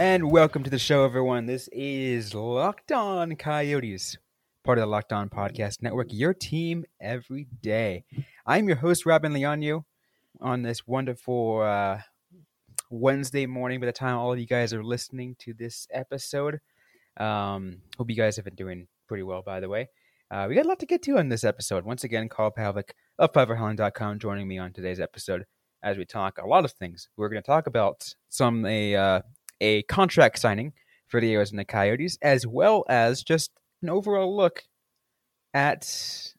And welcome to the show, everyone. This is Locked On Coyotes, part of the Locked On Podcast Network, your team every day. I'm your host, Robin Leonu, on this wonderful uh, Wednesday morning by the time all of you guys are listening to this episode. Um, hope you guys have been doing pretty well, by the way. Uh, we got a lot to get to on this episode. Once again, Carl Pavlik of FiveForHowling.com joining me on today's episode as we talk a lot of things. We're going to talk about some a uh, a contract signing for the Arizona Coyotes, as well as just an overall look at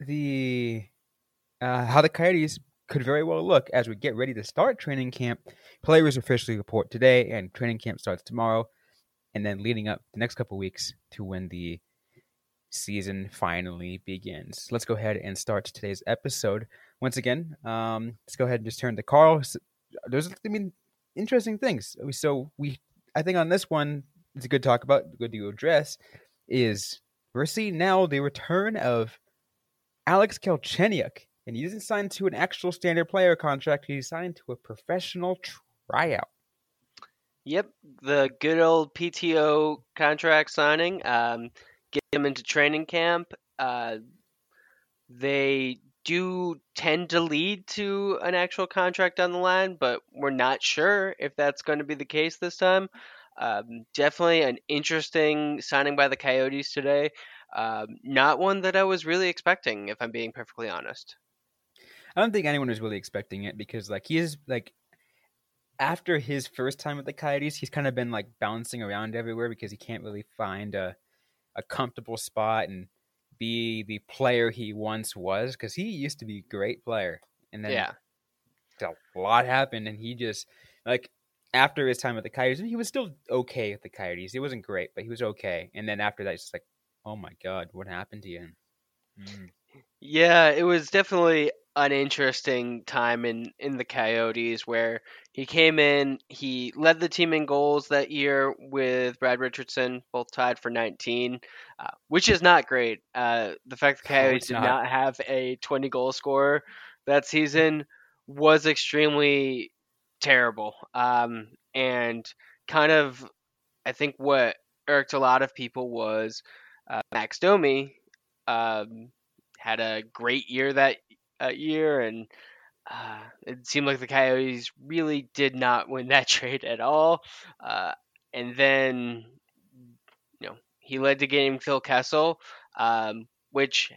the uh, how the Coyotes could very well look as we get ready to start training camp. Players officially report today, and training camp starts tomorrow, and then leading up the next couple weeks to when the season finally begins. Let's go ahead and start today's episode. Once again, um, let's go ahead and just turn to Carl. There's, I mean, interesting things. So we, I think on this one, it's a good talk about, good to address, is we're seeing now the return of Alex Galchenyuk, and he isn't signed to an actual standard player contract. He's signed to a professional tryout. Yep, the good old PTO contract signing. Um, get him into training camp. Uh, they do tend to lead to an actual contract on the line, but we're not sure if that's going to be the case this time. Um, definitely an interesting signing by the Coyotes today. Um, not one that I was really expecting, if I'm being perfectly honest. I don't think anyone was really expecting it because, like, he is like after his first time with the Coyotes, he's kind of been like bouncing around everywhere because he can't really find a a comfortable spot and be the player he once was because he used to be a great player, and then Yeah. a lot happened, and he just like after his time with the Coyotes, he was still okay with the Coyotes. He wasn't great, but he was okay. And then after that, it's just like, oh my god, what happened to him? Mm. Yeah, it was definitely an interesting time in in the Coyotes where he came in, he led the team in goals that year with Brad Richardson, both tied for 19, uh, which is not great. Uh, the fact the Coyotes it's did not. not have a 20 goal scorer that season was extremely terrible. Um, and kind of, I think what irked a lot of people was uh, Max Domi um, had a great year that uh, year, and uh, it seemed like the Coyotes really did not win that trade at all. Uh, and then, you know, he led to getting Phil Kessel, um, which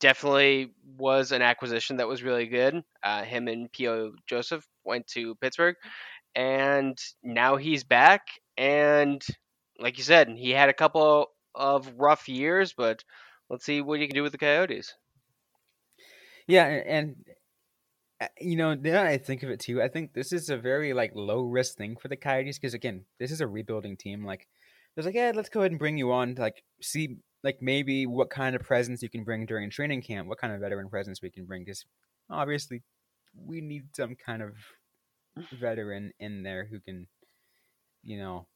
definitely was an acquisition that was really good. Uh, him and P.O. Joseph went to Pittsburgh, and now he's back. And like you said, he had a couple of rough years, but let's see what he can do with the Coyotes. Yeah, and, and uh, you know, now I think of it too. I think this is a very like low risk thing for the Coyotes because again, this is a rebuilding team. Like, there's like, yeah, let's go ahead and bring you on. to, Like, see, like maybe what kind of presence you can bring during training camp. What kind of veteran presence we can bring? Because obviously, we need some kind of veteran in there who can, you know,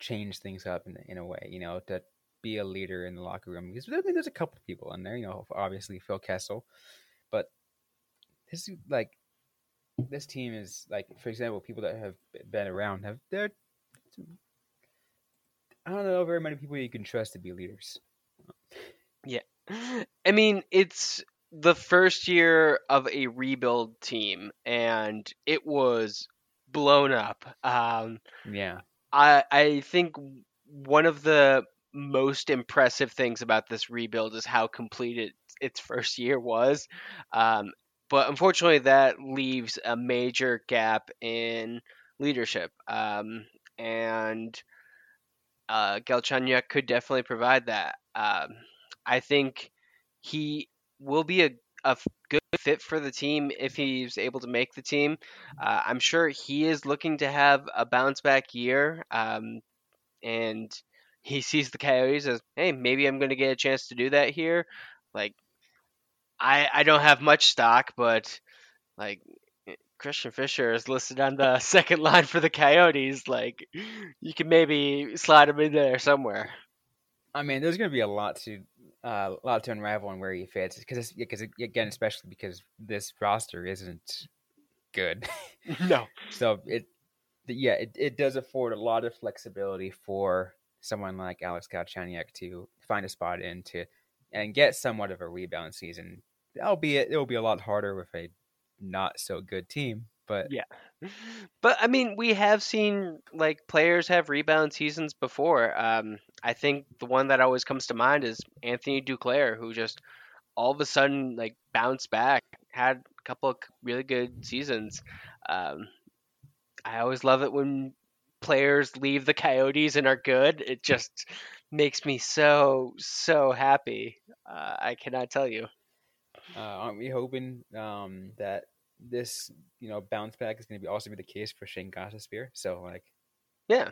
change things up in in a way. You know, to be a leader in the locker room. Because I think there's a couple people in there. You know, obviously Phil Kessel, but this is like this team is like, for example, people that have been around have they're. I don't know very many people you can trust to be leaders. Yeah, I mean, it's the first year of a rebuild team, and it was blown up. Um, Yeah, I I think one of the most impressive things about this rebuild is how complete it, its first year was. Um, but unfortunately, that leaves a major gap in leadership. Um, and uh, Galchenyuk could definitely provide that. Um, I think he will be a good fit for the team if he's able to make the team. Uh, I'm sure he is looking to have a bounce back year. Um, and he sees the Coyotes as, hey, maybe I'm going to get a chance to do that here. Like, I I don't have much stock, but like Christian Fischer is listed on the second line for the Coyotes. Like, you can maybe slide him in there somewhere. I mean, there's going to be a lot to uh, a lot to unravel on where he fits because because again, especially because this roster isn't good. no. so it yeah, it, it does afford a lot of flexibility for someone like Alex Galchenyuk to find a spot in to and get somewhat of a rebound season. Albeit it'll be a lot harder with a not so good team. But yeah, but I mean, we have seen like players have rebound seasons before. Um, I think the one that always comes to mind is Anthony Duclair, who just all of a sudden like bounced back, had a couple of really good seasons. Um, I always love it when players leave the Coyotes and are good. It just makes me so so happy. Uh, I cannot tell you. Uh, aren't we hoping um, that this you know bounce back is going to be also be the case for Shane Gostisbehere? So like, yeah,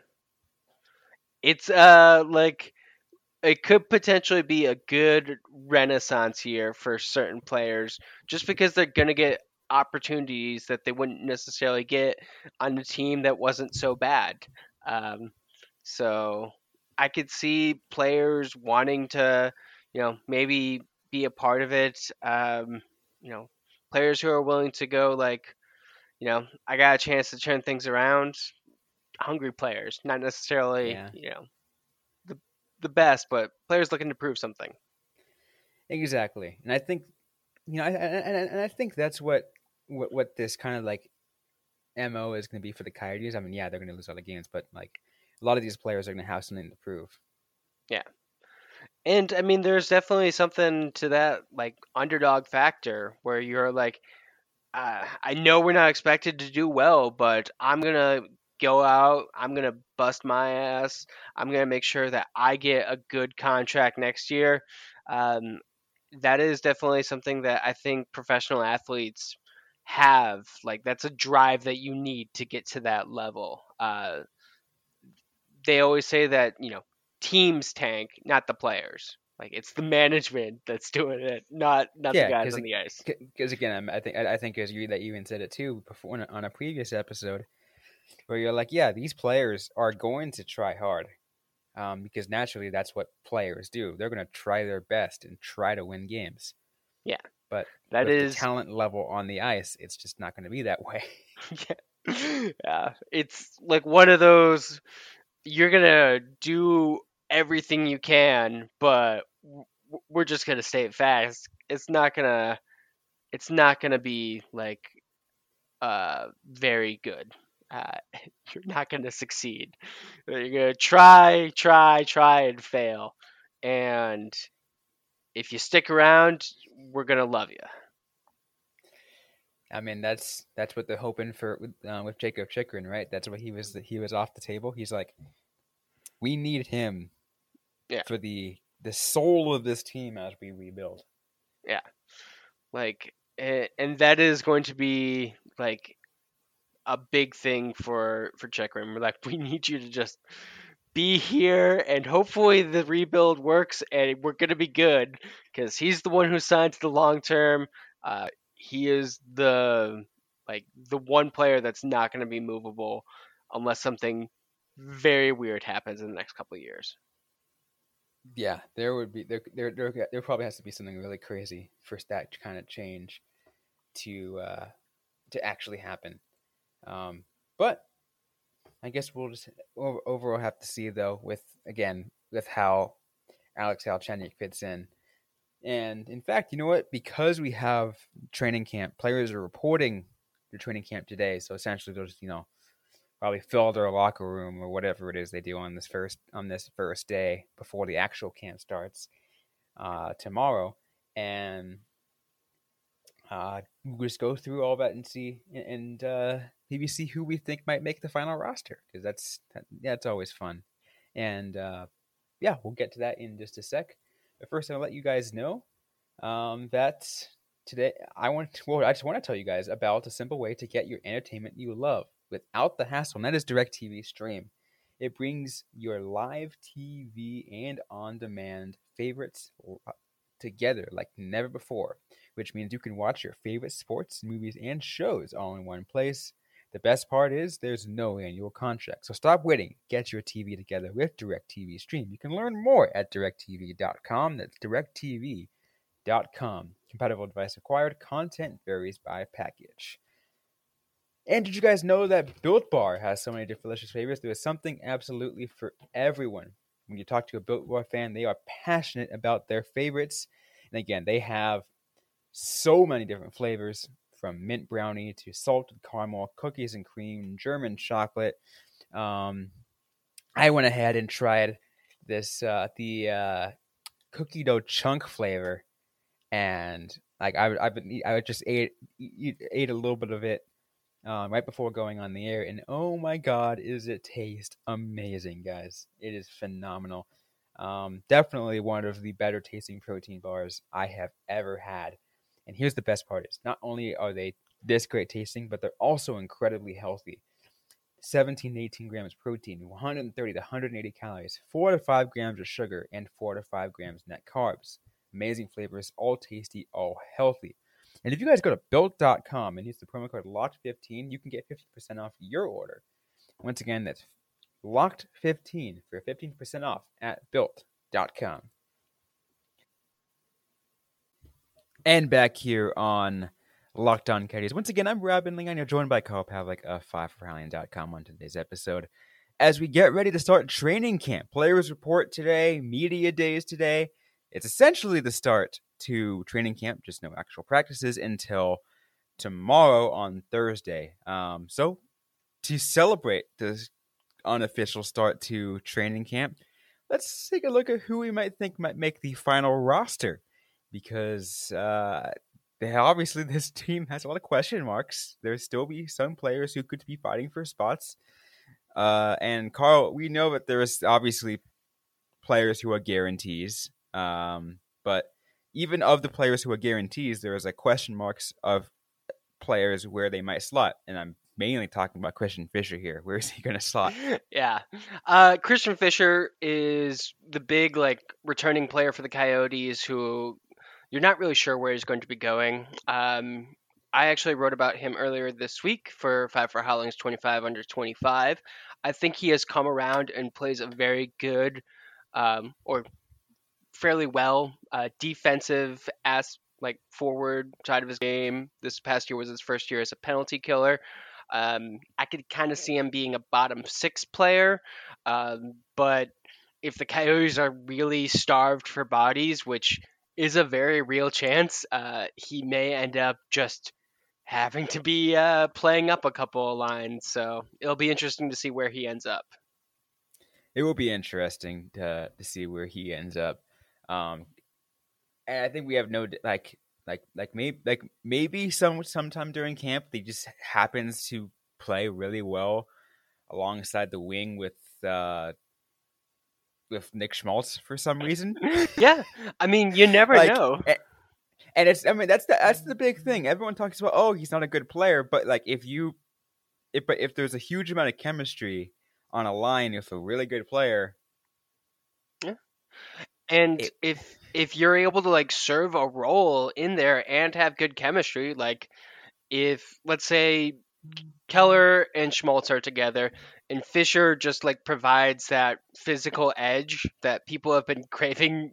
it's uh like it could potentially be a good renaissance here for certain players just because they're going to get opportunities that they wouldn't necessarily get on a team that wasn't so bad. Um, so I could see players wanting to, you know, maybe be a part of it. Um, you know, players who are willing to go like, you know, I got a chance to turn things around. Hungry players, not necessarily, yeah. you know, the the best, but players looking to prove something. Exactly, and I think, you know, and, and, and I think that's what what what this kind of like mo is going to be for the Coyotes. I mean, yeah, they're going to lose all the games, but like a lot of these players are going to have something to prove. Yeah, and I mean, there's definitely something to that like underdog factor where you're like, uh, I know we're not expected to do well, but I'm gonna go out. I'm gonna bust my ass. I'm gonna make sure that I get a good contract next year. Um, that is definitely something that I think professional athletes have like that's a drive that you need to get to that level uh, they always say that you know teams tank not the players like it's the management that's doing it not not yeah, the guys on the ice because again i think i think as you that you even said it too before on a previous episode where you're like yeah these players are going to try hard um, because naturally that's what players do they're going to try their best and try to win games yeah but that is talent level on the ice. It's just not going to be that way. yeah. yeah, it's like one of those. You're gonna do everything you can, but we're just gonna stay fast. It's not gonna. It's not gonna be like uh very good. Uh, you're not gonna succeed. You're gonna try, try, try, and fail. And if you stick around, we're gonna love you. I mean, that's that's what they're hoping for with, uh, with Jakob Chychrun, right? That's what he was. He was off the table. He's like, we need him, yeah. for the the soul of this team as we rebuild. Yeah, like, and that is going to be like a big thing for for Chychrun. We're like, we need you to just be here and hopefully the rebuild works and we're going to be good because he's the one who signed to the long term. Uh, he is the like the one player that's not going to be movable unless something very weird happens in the next couple of years. Yeah, there would be there there there, there probably has to be something really crazy for that kind of change to uh to actually happen. Um, but I guess we'll just overall have to see though with again with how Alex Galchenyuk fits in. And in fact, you know what? Because we have training camp, players are reporting their training camp today. So essentially, they'll just you know probably fill their locker room or whatever it is they do on this first on this first day before the actual camp starts uh, tomorrow, and uh, we'll just go through all that and see and uh, maybe see who we think might make the final roster because that's that, it's always fun. And uh, yeah, we'll get to that in just a sec. But first, I'll let you guys know um, that today I want to, well, I just want to tell you guys about a simple way to get your entertainment you love without the hassle, and that is DirecTV Stream. It brings your live TV and on demand favorites together like never before, which means you can watch your favorite sports, movies, and shows all in one place. The best part is there's no annual contract. So stop waiting. Get your TV together with DirecTV Stream. You can learn more at directv.com. That's directv.com. Compatible device acquired. Content varies by package. And did you guys know that Built Bar has so many delicious flavors? There is something absolutely for everyone. When you talk to a Built Bar fan, they are passionate about their favorites. And again, they have so many different flavors from mint brownie to salted caramel, cookies and cream, German chocolate. Um, I went ahead and tried this uh, the uh, cookie dough chunk flavor, and like I I've been I just ate ate a little bit of it um, right before going on the air, and oh my god, is it taste amazing, guys! It is phenomenal. Um, definitely one of the better tasting protein bars I have ever had. And here's the best part: is not only are they this great tasting, but they're also incredibly healthy. 17 to 18 grams protein, 130 to 180 calories, 4 to 5 grams of sugar, and 4 to 5 grams net carbs. Amazing flavors, all tasty, all healthy. And if you guys go to built.com and use the promo code LOCKED15, you can get 50% off your order. Once again, that's LOCKED15 for 15% off at built.com. And back here on Locked On Coyotes. Once again, I'm Robin. You're joined by Carl Pavlik of 5forhowling.com on today's episode. As we get ready to start training camp, players report today, media days today. It's essentially the start to training camp, just no actual practices until tomorrow on Thursday. Um, so, to celebrate this unofficial start to training camp, let's take a look at who we might think might make the final roster because uh, they obviously this team has a lot of question marks. There still be some players who could be fighting for spots. Uh, and Carl, we know that there is obviously players who are guarantees. Um, but even of the players who are guarantees, there is a question marks of players where they might slot, and I'm mainly talking about Christian Fischer here. Where is he going to slot? yeah, uh, Christian Fischer is the big like returning player for the Coyotes, who you're not really sure where he's going to be going. Um, I actually wrote about him earlier this week for Five for Howling's 25 under 25. I think he has come around and plays a very good, um, or fairly well. Uh, defensive as like forward side of his game. This past year was his first year as a penalty killer. Um, I could kind of see him being a bottom six player, um, but if the Coyotes are really starved for bodies, which is a very real chance, uh, he may end up just having to be uh, playing up a couple of lines. So it'll be interesting to see where he ends up. It will be interesting to, to see where he ends up. Um, and I think we have no like like like maybe like maybe some sometime during camp they just happens to play really well alongside the wing with uh with Nick Schmaltz for some reason. yeah, I mean you never like, know. And, and it's I mean that's the that's the big thing. Everyone talks about oh he's not a good player, but like if you if but if there's a huge amount of chemistry on a line with a really good player, yeah. And it, if if you're able to like serve a role in there and have good chemistry, like if let's say Keller and Schmaltz are together and Fischer just like provides that physical edge that people have been craving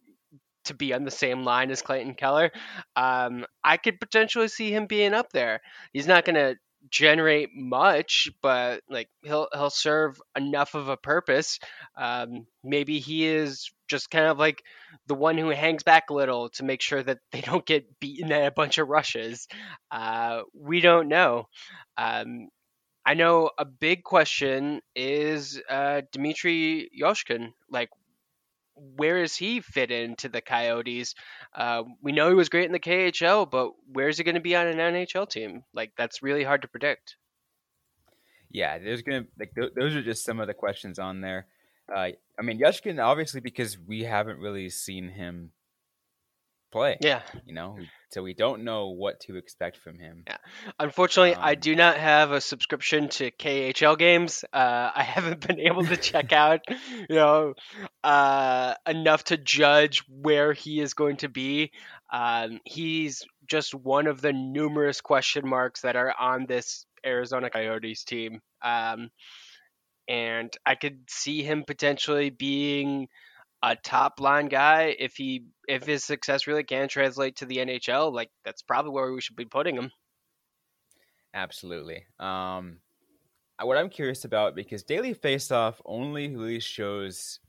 to be on the same line as Clayton Keller, um, I could potentially see him being up there. He's not going to generate much, but like he'll he'll serve enough of a purpose. Um, maybe he is just kind of like the one who hangs back a little to make sure that they don't get beaten at a bunch of rushes. Uh, we don't know. Um, I know a big question is uh, Dmitrij Jaskin. Like, where does he fit into the Coyotes? Uh, we know he was great in the KHL, but where's he going to be on an NHL team? Like that's really hard to predict. Yeah, there's gonna like th- those are just some of the questions on there. Uh, I mean, Jaskin obviously because we haven't really seen him play. Yeah, you know, we so we don't know what to expect from him. Yeah. Unfortunately, I Um, do not have a subscription to KHL games. Uh, I haven't been able to check out, you know, uh, enough to judge where he is going to be. Um, he's just one of the numerous question marks that are on this Arizona Coyotes team. Um, and I could see him potentially being a top line guy if he if his success really can translate to the NHL. Like that's probably where we should be putting him. Absolutely. Um, what I'm curious about because Daily Faceoff only really shows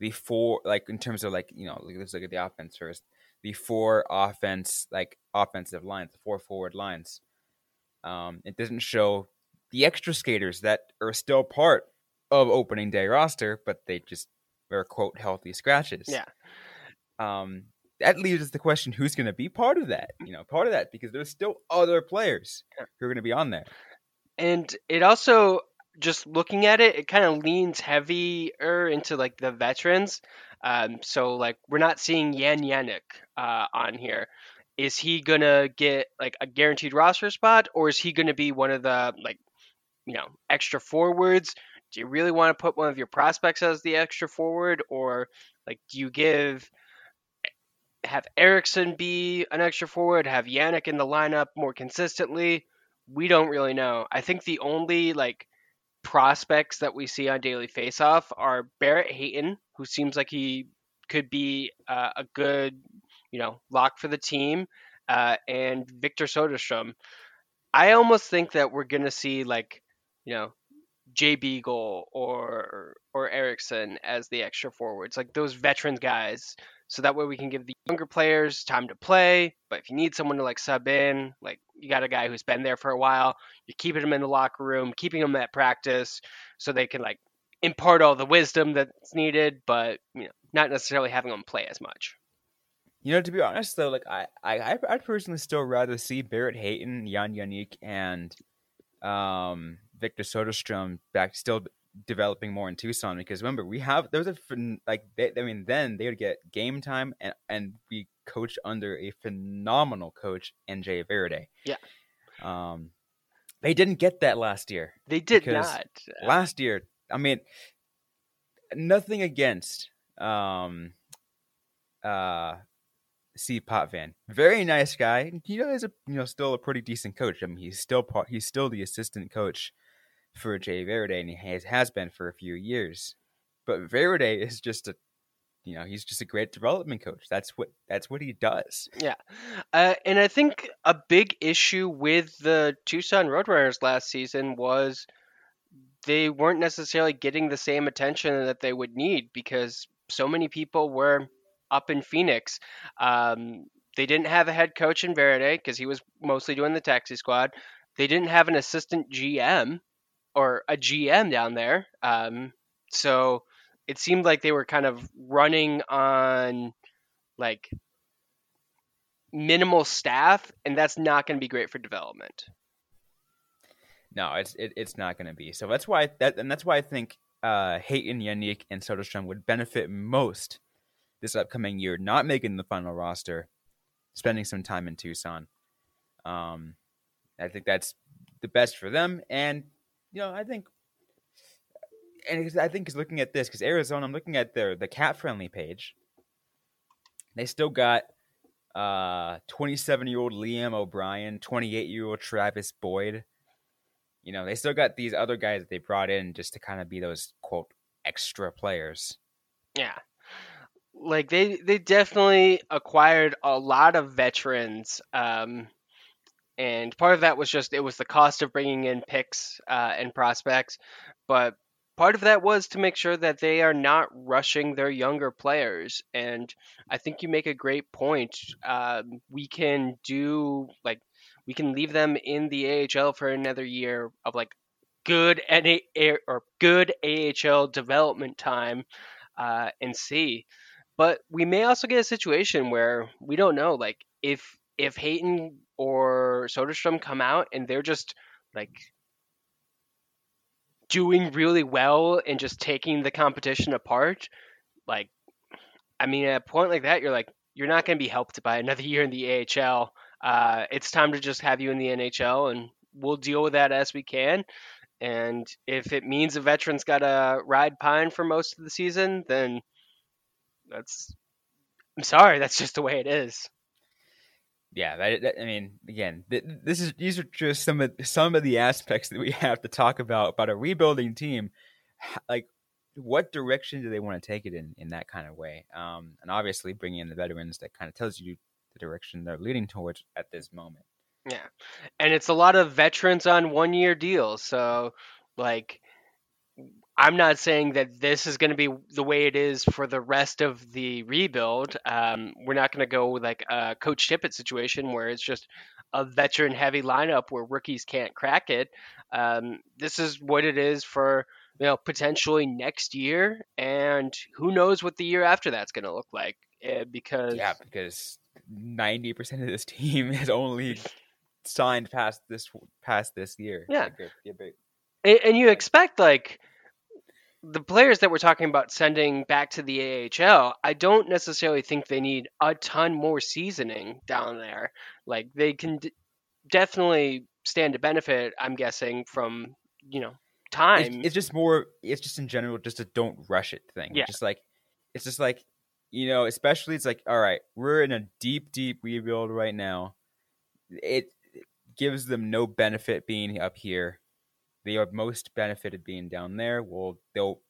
the four, like in terms of like you know, let's look at the offense first. The four offense, like offensive lines, the four forward lines. Um, it doesn't show the extra skaters that are still part of opening day roster, but they just are quote healthy scratches. Yeah. Um, that leaves us the question: Who's going to be part of that? You know, part of that because there's still other players who are going to be on there. And it also just looking at it, it kind of leans heavier into like the veterans. Um, so like we're not seeing Jan Jenik uh, on here. Is he gonna get like a guaranteed roster spot, or is he gonna be one of the like you know extra forwards? Do you really want to put one of your prospects as the extra forward, or like do you give have Eriksson be an extra forward, have Jenik in the lineup more consistently? We don't really know. I think the only like prospects that we see on Daily Faceoff are Barrett Hayton, who seems like he could be uh, a good, you know, lock for the team, uh, and Victor Soderstrom. I almost think that we're gonna see like, you know, Jay Beagle or or Eriksson as the extra forwards, like those veteran guys. So that way we can give the younger players time to play. But if you need someone to like sub in, like you got a guy who's been there for a while, you're keeping them in the locker room, keeping them at practice, so they can like impart all the wisdom that's needed, but you know, not necessarily having them play as much. You know, to be honest though, like I, I, I'd personally still rather see Barrett Hayton, Jan Jenik, and um, Victor Soderstrom back still developing more in Tucson because remember we have there was a like they, I mean then they would get game time and and we coached under a phenomenal coach NJ Varady. Yeah. Um, they didn't get that last year. They did not. last year i mean nothing against um uh c potvin very nice guy you know he's a you know still a pretty decent coach i mean he's still part he's still the assistant coach for jay varady and he has, has been for a few years but varady is just a you know he's just a great development coach that's what that's what he does Yeah. Uh, and I think a big issue with the Tucson Roadrunners last season was they weren't necessarily getting the same attention that they would need because so many people were up in Phoenix. Um, they didn't have a head coach in Varady because he was mostly doing the taxi squad. They didn't have an assistant GM or a GM down there. Um, so it seemed like they were kind of running on like minimal staff, and that's not going to be great for development. No, it's it, it's not going to be. So that's why that and that's why I think uh, Hayton, Jenik, and Soderstrom would benefit most this upcoming year, not making the final roster, spending some time in Tucson. Um, I think that's the best for them, and you know, I think, and I think is looking at this because Arizona, I'm looking at their the CapFriendly page. They still got uh 27 year old Liam O'Brien, 28 year old Travis Boyd you know, they still got these other guys that they brought in just to kind of be those quote extra players. Yeah. Like they they definitely acquired a lot of veterans um and part of that was just it was the cost of bringing in picks uh, and prospects but part of that was to make sure that they are not rushing their younger players and i think you make a great point. Um, we can do like we can leave them in the ahl for another year of like good NA or good ahl development time uh, and see. But we may also get a situation where we don't know like if if Hayton or Soderstrom come out and they're just like doing really well and just taking the competition apart, like I mean at a point like that you're like, you're not going to be helped by another year in the AHL. Uh, it's time to just have you in the NHL, and we'll deal with that as we can. And if it means a veteran's got to ride pine for most of the season, then that's. I'm sorry, that's just the way it is. Yeah, that, that, I mean, again, th- this is these are just some of some of the aspects that we have to talk about about a rebuilding team. Like, what direction do they want to take it in in that kind of way? Um, and obviously, bringing in the veterans that kind of tells you the direction they're leading towards at this moment. Yeah, and it's a lot of veterans on one year deals. So, like, I'm not saying that this is going to be the way it is for the rest of the rebuild. Um, we're not going to go with like a Coach Tippett situation where it's just a veteran heavy lineup where rookies can't crack it. Um, this is what it is for you know potentially next year, and who knows what the year after that's going to look like. Uh, because yeah, because ninety percent of this team is only signed past this past this year. Yeah, like, and, and you expect like the players that we're talking about sending back to the AHL, I don't necessarily think they need a ton more seasoning down there. Like they can d- definitely stand to benefit. I'm guessing from you know time. It's, it's, just more. It's just in general, just a don't rush it thing. Yeah. Just like it's just like you know, especially it's like all right, we're in a deep, deep rebuild right now. It gives them no benefit being up here. They are most benefited being down there. Well, they'll,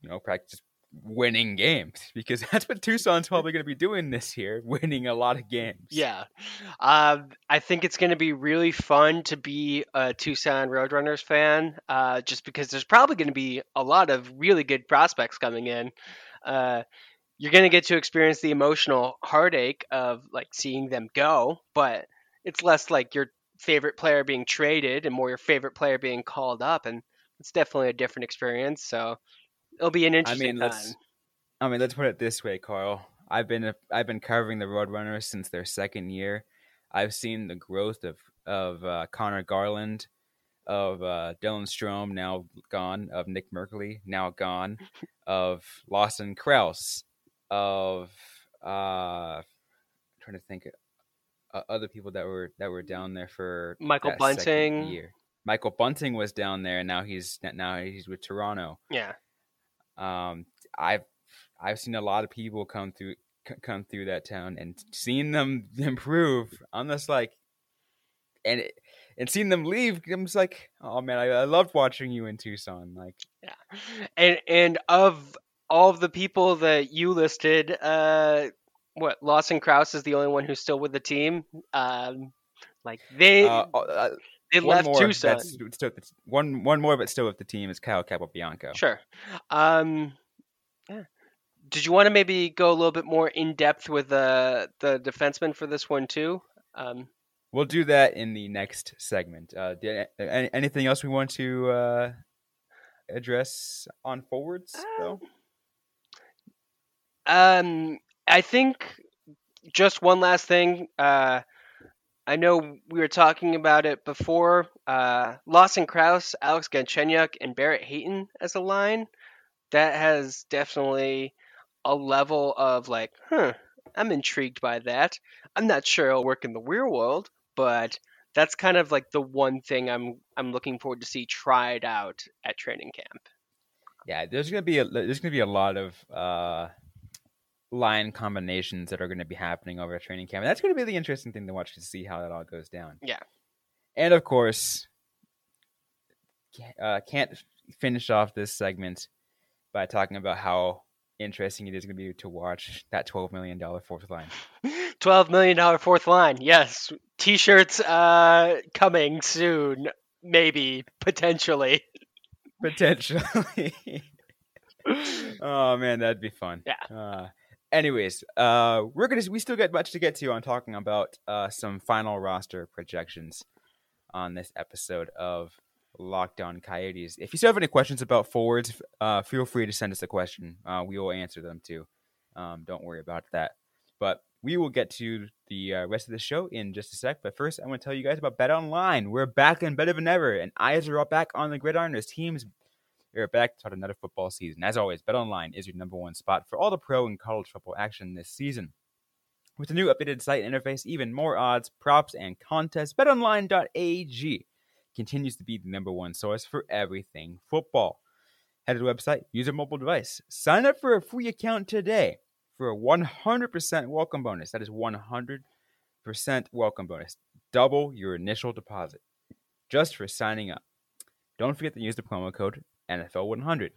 you know, practice winning games because that's what Tucson's probably going to be doing this year, winning a lot of games. Yeah. Uh, I think it's going to be really fun to be a Tucson Roadrunners fan uh, just because there's probably going to be a lot of really good prospects coming in. Uh, you're going to get to experience the emotional heartache of like seeing them go, but it's less like you're favorite player being traded and more your favorite player being called up, and it's definitely a different experience. So it'll be an interesting I mean, time. Let's, I mean, let's put it this way, Carl. I've been a, I've been covering the Roadrunners since their second year. I've seen the growth of of uh, Conor Garland, of uh, Dylan Strome, now gone, of Nick Merkley now gone, of Lawson Crouse, of uh, I'm trying to think uh, other people that were that were down there for Michael Bunting. Year. Michael Bunting was down there, and now he's now he's with Toronto. Yeah. Um, I've I've seen a lot of people come through come through that town and seeing them improve. I'm just like, and it, and seeing them leave, I'm just like, oh man, I, I loved watching you in Tucson. Like, yeah, and and of all of the people that you listed, uh, what Lawson Crouse is the only one who's still with the team. Um, like they uh, uh, they left Tucson. Still, one one more, but still with the team is Kyle Capobianco. Sure. Um, yeah. Did you want to maybe go a little bit more in depth with the the defenseman for this one too? Um, we'll do that in the next segment. Uh, did, anything else we want to uh, address on forwards though? Um, I think just one last thing. Uh, I know we were talking about it before. Uh, Lawson Crouse, Alex Galchenyuk, and Barrett Hayton as a line. That has definitely a level of like, huh, I'm intrigued by that. I'm not sure it'll work in the real world, but that's kind of like the one thing I'm I'm looking forward to see tried out at training camp. Yeah, there's gonna be a, there's gonna be a lot of uh, line combinations that are going to be happening over a training camp. And that's going to be the interesting thing to watch to see how that all goes down. Yeah. And of course, uh, can't finish off this segment by talking about how interesting it is going to be to watch that $12 million fourth line. $12 million fourth line. Yes. T shirts uh, coming soon. Maybe. Potentially. Potentially. oh, man, that'd be fun. Yeah. Uh, anyways, uh, we're gonna we still got much to get to on talking about uh, some final roster projections on this episode of Locked On Coyotes. If you still have any questions about forwards, uh, feel free to send us a question. Uh, we will answer them too. Um, don't worry about that. But we will get to the uh, rest of the show in just a sec. But first, I want to tell you guys about BetOnline. We're back and better than ever, and eyes are all back on the gridiron as teams we're back to start another football season. As always, BetOnline is your number one spot for all the pro and college football action this season. With the new updated site interface, even more odds, props, and contests, betonline.ag continues to be the number one source for everything football. Head to the website, use a mobile device, sign up for a free account today for a 100% welcome bonus. That is 100% welcome bonus. Double your initial deposit just for signing up. Don't forget to use the promo code NFL100.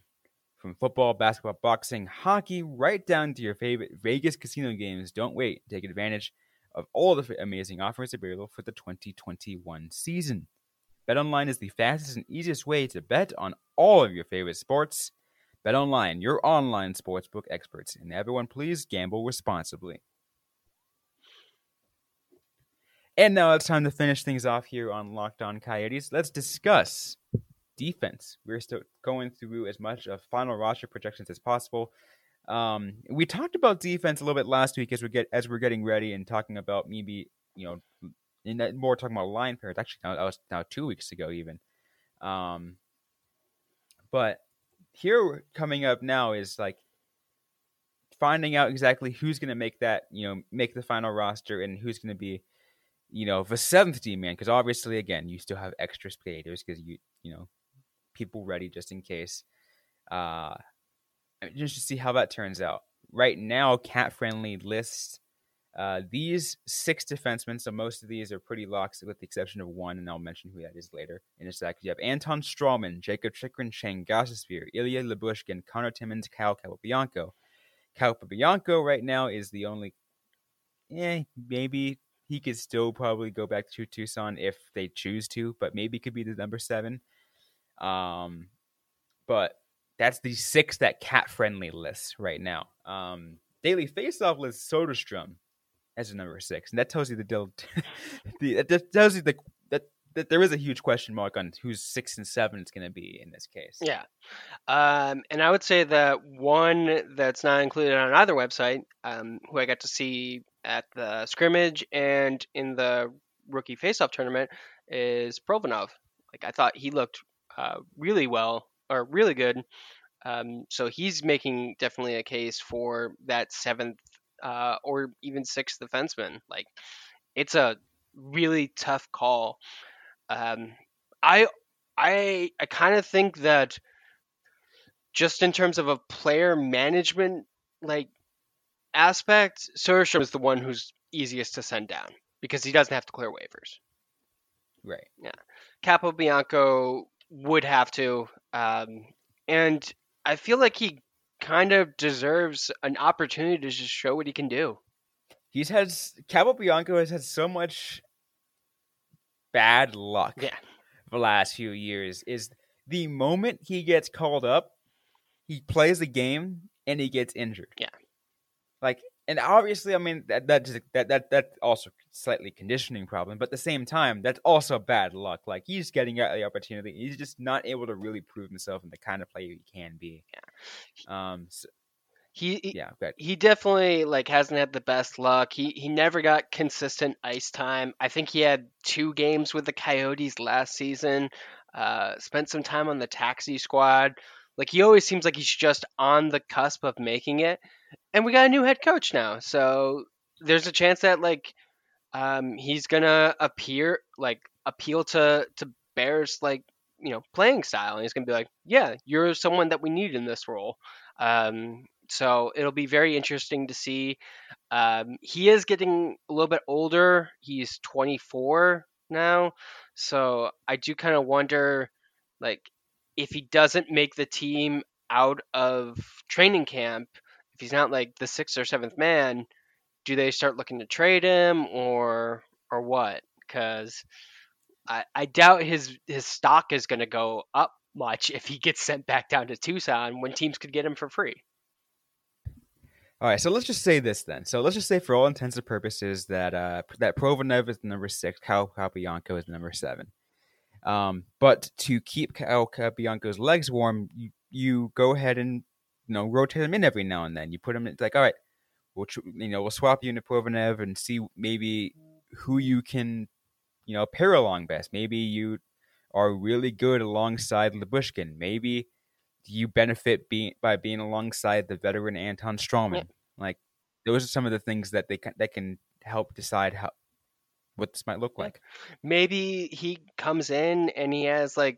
From football, basketball, boxing, hockey, right down to your favorite Vegas casino games, don't wait. Take advantage of all the amazing offers available for the 2021 season. BetOnline is the fastest and easiest way to bet on all of your favorite sports. BetOnline, your online sportsbook experts. And everyone, please gamble responsibly. And now it's time to finish things off here on Locked On Coyotes. Let's discuss defense. We're still going through as much of final roster projections as possible. Um, we talked about defense a little bit last week as we get as we're getting ready and talking about maybe you know that more talking about line pairs. Actually, now that was now two weeks ago even. Um, but here coming up now is like finding out exactly who's going to make that you know make the final roster and who's going to be you know, the seventh D man, because obviously, again, you still have extra skaters because you, you know, people ready just in case. Uh, just to see how that turns out. Right now, CapFriendly lists uh, these six defensemen. So most of these are pretty locked, with the exception of one, and I'll mention who that is later in a sec. You have Anton Stralman, Jakob Chychrun, Shane Gostisbehere, Ilya Lyubushkin, Conor Timmins, Kyle Capobianco. Capobianco right now is the only, eh, maybe he could still probably go back to Tucson if they choose to, but maybe could be the number seven. Um, but that's the six that CapFriendly list right now. Um, daily faceoff list Soderstrom as a number six, and that tells you the deal. the, that tells you the that that there is a huge question mark on who's six and seven is going to be in this case. Yeah, um, and I would say that one that's not included on either website, um, who I got to see at the scrimmage and in the rookie faceoff tournament is Provanov. Like I thought he looked uh, really well or really good. Um, so he's making definitely a case for that seventh uh, or even sixth defenseman. Like it's a really tough call. Um, I I I kind of think that just in terms of a player management like aspect, Soderstrom is the one who's easiest to send down because he doesn't have to clear waivers. Right. Yeah. Capobianco would have to, um, and I feel like he kind of deserves an opportunity to just show what he can do. He's had Capobianco has had so much bad luck. Yeah. The last few years is the moment he gets called up, he plays the game and he gets injured. Yeah. Like, and obviously, I mean that that that that that also slightly conditioning problem, but at the same time, that's also bad luck. Like he's getting out the opportunity, he's just not able to really prove himself in the kind of player he can be. Yeah. Um. So, he, he yeah, he definitely like hasn't had the best luck. He he never got consistent ice time. I think he had two games with the Coyotes last season. Uh, spent some time on the taxi squad. Like he always seems like he's just on the cusp of making it. And we got a new head coach now, so there's a chance that like um, he's gonna appear like appeal to to Bears like you know playing style, and he's gonna be like, yeah, you're someone that we need in this role. Um, so it'll be very interesting to see. Um, he is getting a little bit older. He's 24 now, so I do kind of wonder, like, if he doesn't make the team out of training camp, if he's not like the sixth or seventh man, do they start looking to trade him or or what? Because I, I doubt his his stock is going to go up much if he gets sent back down to Tucson when teams could get him for free. All right, so let's just say this then. So let's just say, for all intents and purposes, that uh, that Provanov is number six, Kyle Capobianco is number seven. Um, but to keep Kyle Capobianco's legs warm, you, you go ahead and you know rotate him in every now and then. You put him in, like, all right, we'll you know we'll swap you into Provanov and see maybe who you can you know pair along best. Maybe you are really good alongside Lyubushkin. Maybe you benefit being by being alongside the veteran Anton Stralman. Yeah. Like those are some of the things that they can that can help decide how what this might look like. maybe he comes in and he has like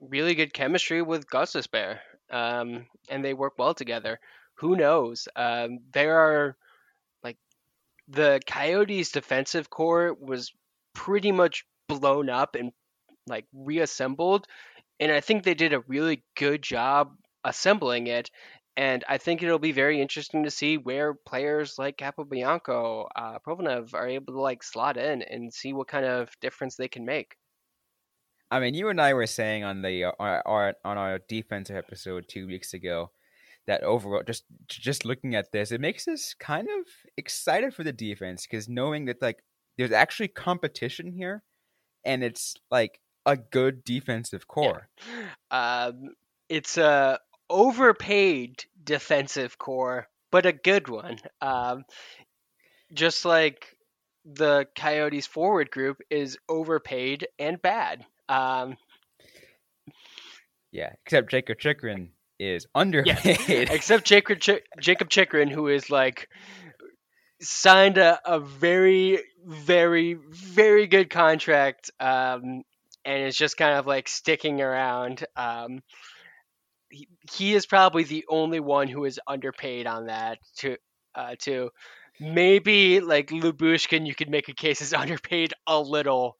really good chemistry with Gostisbehere, um, and they work well together. Who knows? Um, there are the Coyotes' defensive core was pretty much blown up and like reassembled, and I think they did a really good job assembling it. And I think it'll be very interesting to see where players like Capobianco, uh, are able to like slot in and see what kind of difference they can make. I mean, you and I were saying on the uh, our on our defensive episode two weeks ago that overall, just just looking at this, it makes us kind of excited for the defense because knowing that like there's actually competition here, and it's like a good defensive core. Um, it's a overpaid defensive core, but a good one. Um, just like the Coyotes forward group is overpaid and bad. Um, Yeah, except Jakob Chychrun is underpaid. except Jacob Ch- Jakob Chychrun, who is like signed a, a very, very, very good contract, um, and is just kind of like sticking around. Um, he, he is probably the only one who is underpaid on that. To uh, to maybe like Lyubushkin, you could make a case is underpaid a little,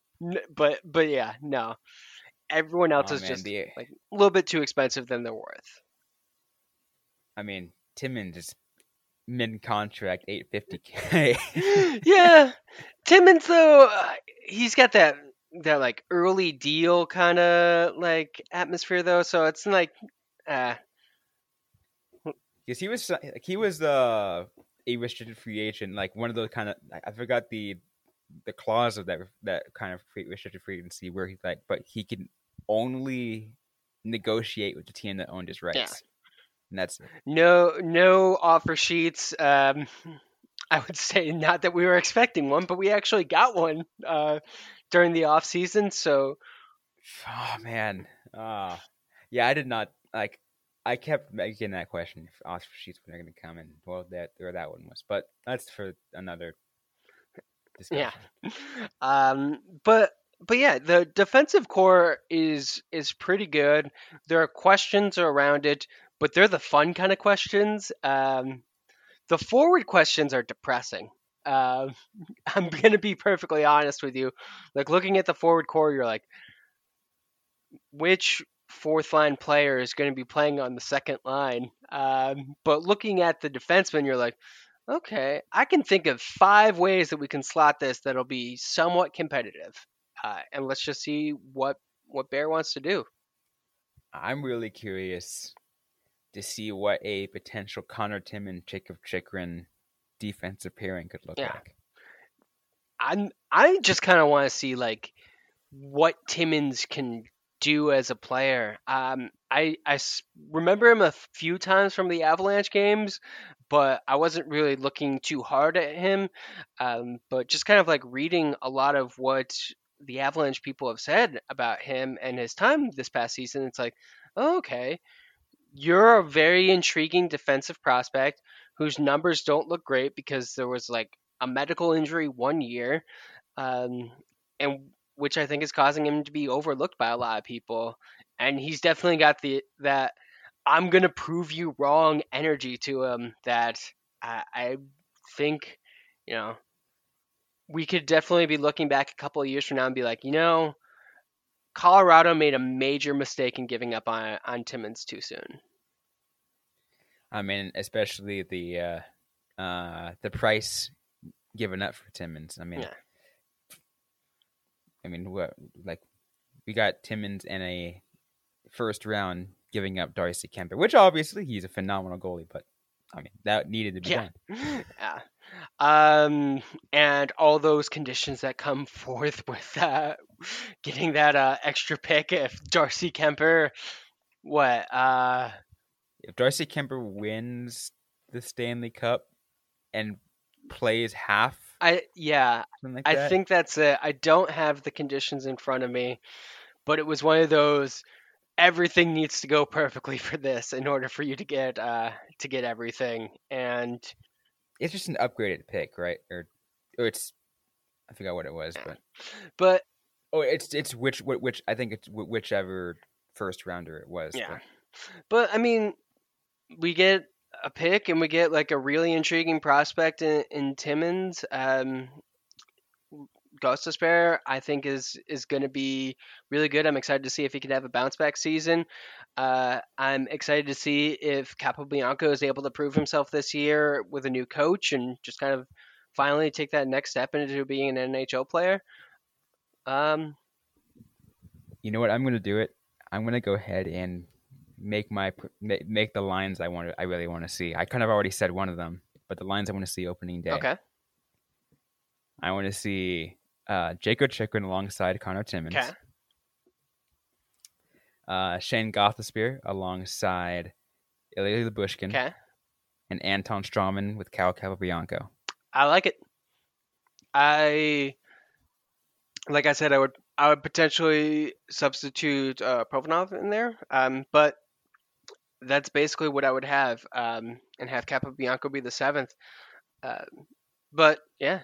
but but yeah, no. Everyone else Oh, is man, just the- like a little bit too expensive than they're worth. I mean, Timmins is mid contract, eight fifty k. yeah, Timmins though, uh, he's got that that like early deal kind of like atmosphere though, so it's like, uh, Because he was like, he was uh, a restricted free agent, like one of those kind of I forgot the the clause of that that kind of free, restricted free agency where he's like, but he can only negotiate with the team that owned his rights, and that's no no offer sheets. Um, I would say not that we were expecting one, but we actually got one uh, during the off season. So oh man, ah, yeah, I did not like. I kept making that question if offer sheets were going to come, and well, that or that one was, but that's for another discussion. Yeah. Um, but but yeah, the defensive core is is pretty good. There are questions around it, but they're the fun kind of questions. Um, the forward questions are depressing. Um, I'm gonna be perfectly honest with you. Like looking at the forward core, you're like, which fourth line player is going to be playing on the second line? Um, but looking at the defenseman, you're like, okay, I can think of five ways that we can slot this that'll be somewhat competitive. Uh, and let's just see what what Bear wants to do. I'm really curious to see what a potential Conor Tim and Jakob Chychrun defensive pairing could look Yeah. like. I'm I just kind of want to see like what Timmins can do as a player. Um, I I s- remember him a few times from the Avalanche games, but I wasn't really looking too hard at him. Um, but just kind of like reading a lot of what the Avalanche people have said about him and his time this past season, it's like, oh, okay, you're a very intriguing defensive prospect whose numbers don't look great because there was like a medical injury one year, um, and which I think is causing him to be overlooked by a lot of people. And he's definitely got the that I'm gonna prove you wrong energy to him that I, I think you know we could definitely be looking back a couple of years from now and be like, you know, Colorado made a major mistake in giving up on on Timmins too soon. I mean, especially the uh, uh, the price given up for Timmins. I mean, Yeah. I mean, what like we got Timmins in a first round giving up Darcy Kuemper, which obviously he's a phenomenal goalie, but I mean that needed to be Yeah. done. yeah. Um, and all those conditions that come forth with uh, getting that uh, extra pick if Darcy Kuemper, what, uh, If Darcy Kuemper wins the Stanley Cup and plays half, I yeah, like I that, think that's it. I don't have the conditions in front of me, but it was one of those. Everything needs to go perfectly for this in order for you to get uh, to get everything, and it's just an upgraded pick, right? Or, or it's I forgot what it was, but But oh, it's it's which which I think it's whichever first rounder it was. Yeah. but- But I mean, we get a pick and we get like a really intriguing prospect in, in Timmins. Um, Gostisbehere, I think is is going to be really good. I'm excited to see if he can have a bounce back season. Uh, I'm excited to see if Capobianco is able to prove himself this year with a new coach and just kind of finally take that next step into being an NHL player. Um, you know what? I'm gonna do it. I'm gonna go ahead and make my make the lines I want. to I really want to see. I kind of already said one of them, but the lines I want to see opening day. okay. I want to see uh, Jakob Chychrun alongside Conor Timmins. Okay. Uh, Shayne Gostisbehere alongside Ilya Lyubushkin Okay. and Anton Stralman with Kyle Capobianco. I like it. I like I said I would I would potentially substitute uh, Provanov in there, um, but that's basically what I would have, um, and have Capobianco be the seventh. Uh, but yeah,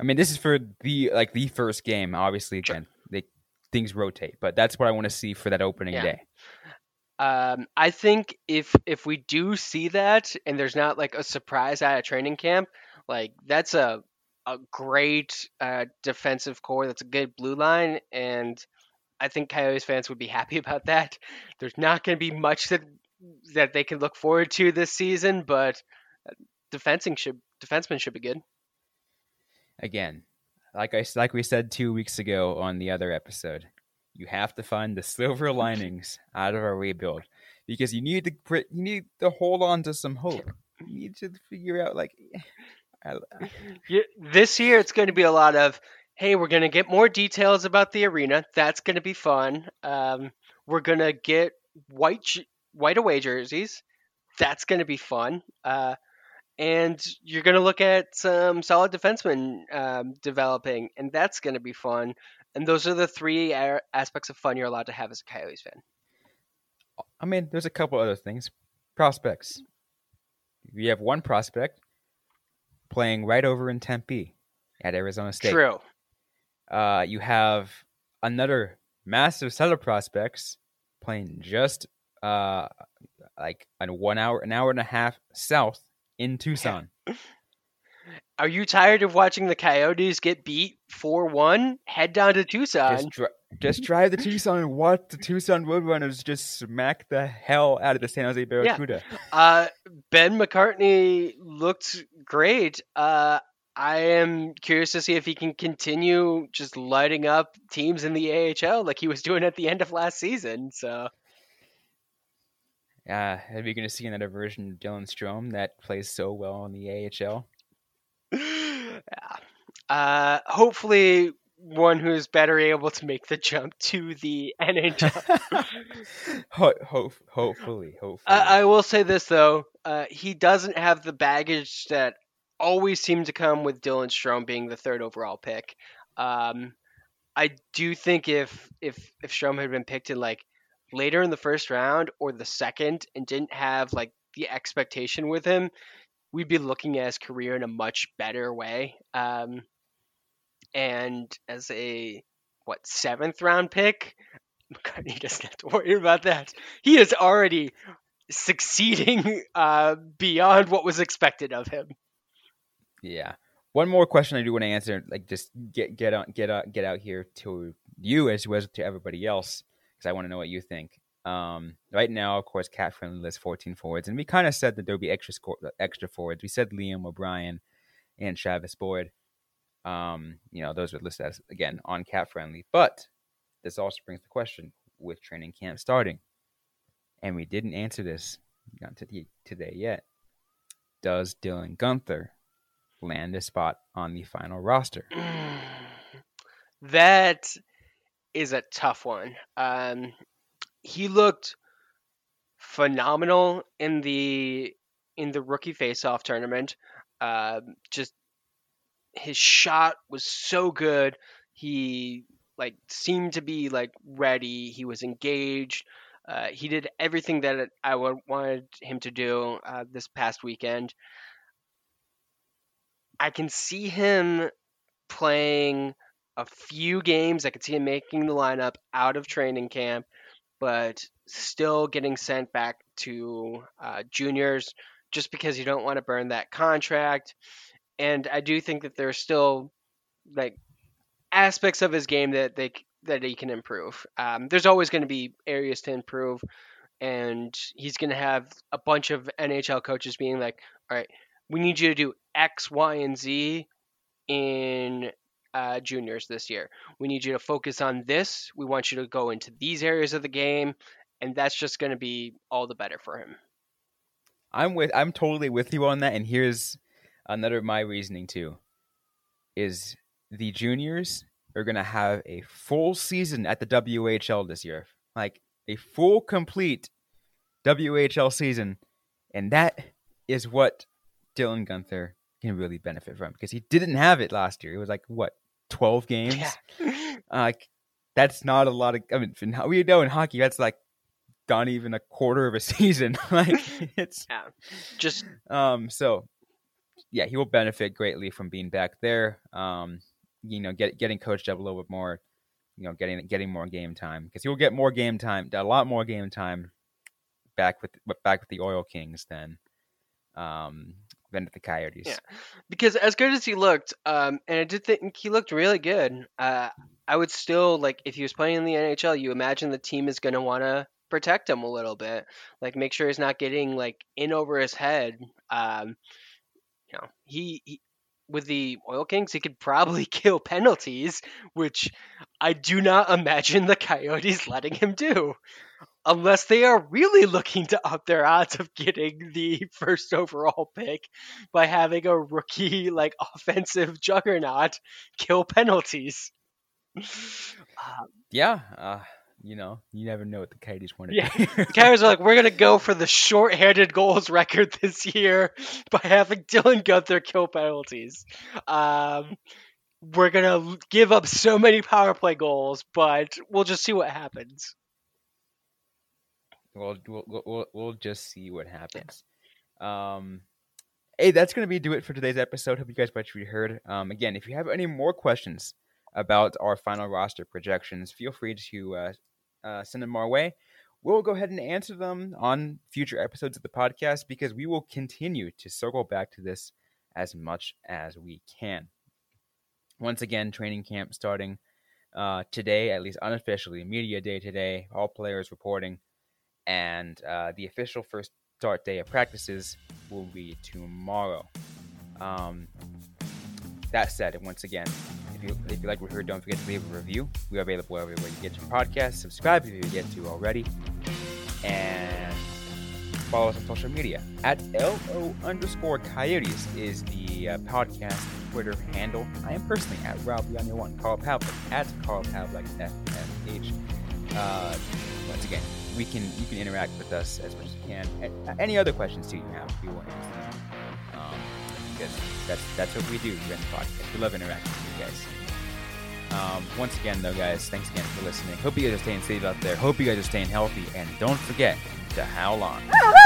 I mean, this is for the like the first game. Obviously, Sure. again, they things rotate, but that's what I want to see for that opening Yeah. day. um, I think if if we do see that, and there's not like a surprise at a training camp, like that's a a great uh, defensive core. That's a good blue line, and I think Coyotes fans would be happy about that. There's not going to be much that that they can look forward to this season, but uh, defensing should defensemen should be good. Again, like I like we said two weeks ago on the other episode, you have to find the silver linings out of our rebuild because you need to you need to hold on to some hope. You need to figure out like. I, Yeah, this year it's going to be a lot of hey we're going to get more details about the arena that's going to be fun um, we're going to get white white away jerseys that's going to be fun uh, and you're going to look at some solid defensemen um, developing and that's going to be fun and those are the three a- aspects of fun you're allowed to have as a coyotes fan I mean, there's a couple other things. Prospects. You have one prospect playing right over in Tempe at Arizona State. true Uh, you have another massive set of prospects playing just uh, like an one hour, an hour and a half south in Tucson. are you tired of watching the coyotes get beat 4-1 head down to tucson Just, dri- just drive to Tucson and watch the Tucson Roadrunners just smack the hell out of the San Jose Barracuda. Uh, Ben McCartney looked great. Uh, I am curious to see if he can continue just lighting up teams in the AHL like he was doing at the end of last season. So Uh, are we going to see another version of Dylan Strome that plays so well in the AHL? yeah. Uh, hopefully one who's better able to make the jump to the NHL. Ho- ho- hopefully, hopefully. I, I will say this though, uh, he doesn't have the baggage that always seemed to come with Dylan Strome being the third overall pick. Um, I do think if if if Strome had been picked in like later in the first round or the second and didn't have like the expectation with him, we'd be looking at his career in a much better way. Um, and as a what seventh round pick, McCartney doesn't have to worry about that. He is already succeeding uh, beyond what was expected of him. yeah. One more question I do want to answer, like just get get on get out get out here to you as well as to everybody else, because I want to know what you think. Um, right now, of course, CapFriendly lists 14 forwards, and we kind of said that there would be extra score, extra forwards. We said Liam O'Brien and Travis Boyd. Um, you know, those were listed as again on CapFriendly, but this also brings the question with training camp starting, and we didn't answer this not to today yet. Does Dylan Guenther land a spot on the final roster? that is a tough one. Um, he looked phenomenal in the in the rookie face-off tournament. Um, just his shot was so good. He like seemed to be like ready. He was engaged. Uh, he did everything that I wanted him to do uh, this past weekend. I can see him playing a few games. I could see him making the lineup out of training camp, but still getting sent back to uh, juniors just because you don't want to burn that contract. And I do think that there's still like aspects of his game that they that he can improve. Um, there's always going to be areas to improve, and he's going to have a bunch of NHL coaches being like, "All right, we need you to do X, Y, and Z in uh, juniors this year. We need you to focus on this. We want you to go into these areas of the game, and that's just going to be all the better for him." I'm with. I'm totally with you on that. And here's another of my reasoning too. Is the juniors are going to have a full season at the WHL this year, like a full complete WHL season, and that is what Dylan Guenther can really benefit from because he didn't have it last year. It was like what twelve games. Yeah. like that's not a lot of. I mean, we know in hockey that's like not even a quarter of a season. like it's yeah. just um. So yeah, he will benefit greatly from being back there. Um, you know, get, getting coached up a little bit more, you know, getting getting more game time because he will get more game time, a lot more game time back with back with the Oil Kings than um than the Coyotes. Yeah, because as good as he looked, um, and I did think he looked really good. Uh, I would still like if he was playing in the NHL, you imagine the team is going to want to protect him a little bit, like make sure he's not getting like in over his head. Um, you know, he, he with the Oil Kings, he could probably kill penalties, which I do not imagine the Coyotes letting him do. Unless they are really looking to up their odds of getting the first overall pick by having a rookie, like, offensive juggernaut kill penalties. Uh, yeah, uh, you know, you never know what the Coyotes want to yeah. do. the Coyotes are like, we're gonna go for the short-handed goals record this year by having Dylan Guenther kill penalties. Um, we're gonna give up so many power play goals, but we'll just see what happens. We'll we'll we'll, we'll just see what happens. Yeah. Um, hey, that's gonna be do it for today's episode. Hope you guys much we heard. Um, again, if you have any more questions about our final roster projections, feel free to uh, uh, send them our way. We'll go ahead and answer them on future episodes of the podcast because we will continue to circle back to this as much as we can. Once again, training camp starting uh, today, at least unofficially, media day today, all players reporting, and uh, the official first start day of practices will be tomorrow. Um, that said, once again, if you if you like what you heard, don't forget to leave a review. We are available everywhere you get your podcast. Subscribe if you get to already, and follow us on social media at lo underscore coyotes is the uh, podcast Twitter handle. I am personally at Rob Leon one. Carl Pavlik at Carl Pavlik FFH. Uh, once again, we can you can interact with us as much as you can. Any other questions too you have, we will answer because that's that's what we do here in the podcast. We love interacting with you guys. Um, once again, though, guys, thanks again for listening. Hope you guys are staying safe out there. Hope you guys are staying healthy, and don't forget to howl on.